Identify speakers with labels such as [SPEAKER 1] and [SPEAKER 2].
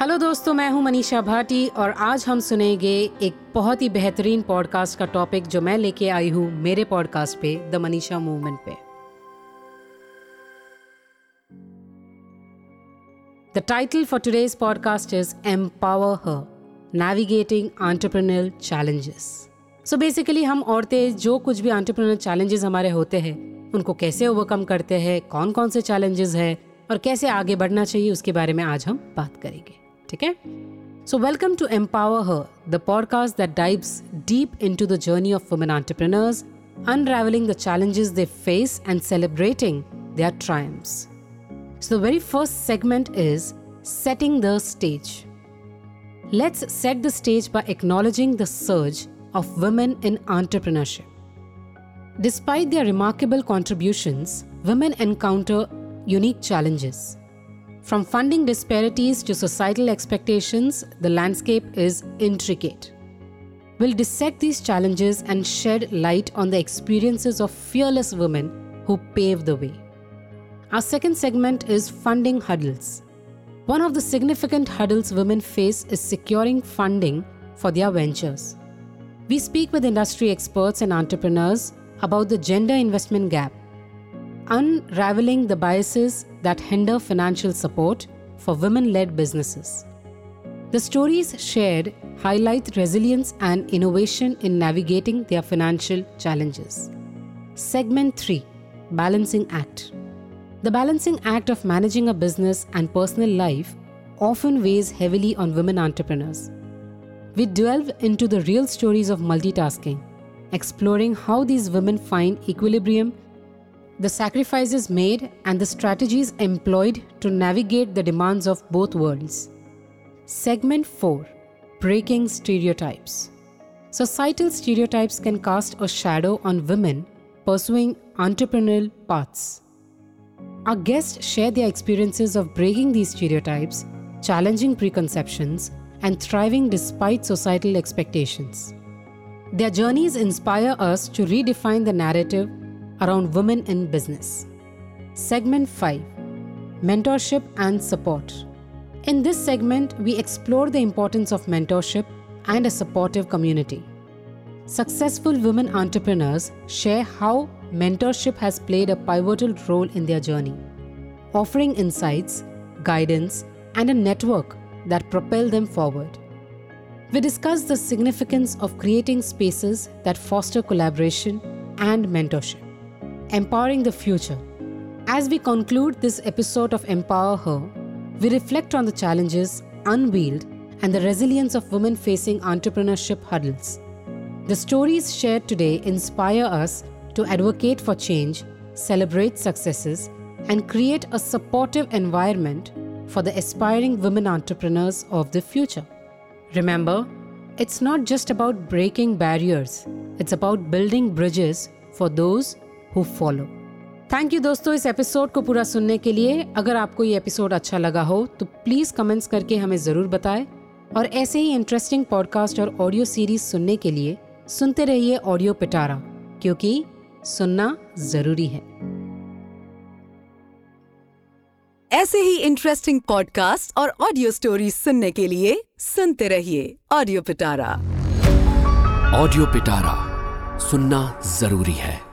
[SPEAKER 1] Hello दोस्तों, मैं हूँ मनीषा भाटी और आज हम सुनेंगे एक बहुत ही बेहतरीन पॉडकास्ट का टॉपिक जो मैं लेके आई हूँ मेरे पॉडकास्ट पे, द मनीषा मूवमेंट पे। The title for today's podcast is empower her navigating entrepreneurial challenges so basically हम औरतें जो कुछ भी एंटरप्रेन्योरल चैलेंजेस हमारे होते हैं, उनको कैसे ओवरकम करते हैं कौन कौन से चैलेंजेस हैं और कैसे आगे बढ़ना चाहिए, उसके बारे में आज हम बात करेंगे। ठीक है so welcome to empower her the podcast that dives deep into the journey of women entrepreneurs unraveling the challenges they face and celebrating their triumphs. So, the very first segment is setting the stage. Let's set the stage by acknowledging the surge of women in entrepreneurship. Despite their remarkable contributions, women encounter unique challenges. From funding disparities to societal expectations, the landscape is intricate. We'll dissect these challenges and shed light on the experiences of fearless women who paved the way. Our second segment is funding hurdles. One of the significant hurdles women face is securing funding for their ventures. We speak with industry experts and entrepreneurs about the gender investment gap unraveling the biases that hinder financial support for women led businesses. The stories shared highlight resilience and innovation in navigating their financial challenges. Segment 3 Balancing Act The balancing act of managing a business and personal life often weighs heavily on women entrepreneurs. We delve into the real stories of multitasking, exploring how these women find equilibrium the sacrifices made, and the strategies employed to navigate the demands of both worlds. Segment 4 Breaking Stereotypes Societal stereotypes can cast a shadow on women pursuing entrepreneurial paths. Our guests share their experiences of breaking these stereotypes, challenging preconceptions, and thriving despite societal expectations. Their journeys inspire us to redefine the narrative around women in business. Segment 5 Mentorship and Support. In this segment, we explore the importance of mentorship and a supportive community. Successful women entrepreneurs share how mentorship has played a pivotal role in their journey, offering insights, guidance, and a network that propel them forward. We discuss the significance of creating spaces that foster collaboration and mentorship empowering the future. As we conclude this episode of Empower Her, we reflect on the challenges unveiled and the resilience of women facing entrepreneurship hurdles. The stories shared today inspire us to advocate for change, celebrate successes, and create a supportive environment for the aspiring women entrepreneurs of the future. Remember, it's not just about breaking barriers, it's about building bridges for those who follow thank you दोस्तों इस episode को पूरा सुनने के लिए। अगर आपको ये एपिसोड अच्छा लगा हो तो प्लीज़ कमेंट्स करके हमें ज़रूर बताएँ। और ऐसे ही इंटरेस्टिंग पॉडकास्ट और ऑडियो सीरीज़ सुनने के लिए सुनते रहिए ऑडियो पिटारा क्योंकि सुनना ज़रूरी है।
[SPEAKER 2] ऐसे ही इंटरेस्टिंग पॉडकास्ट और ऑडियो स्टोरीज सुनने के लिए सुनते रहिए ऑडियो पिटारा
[SPEAKER 3] ऑडियो पिटारा सुनना ज़रूरी है।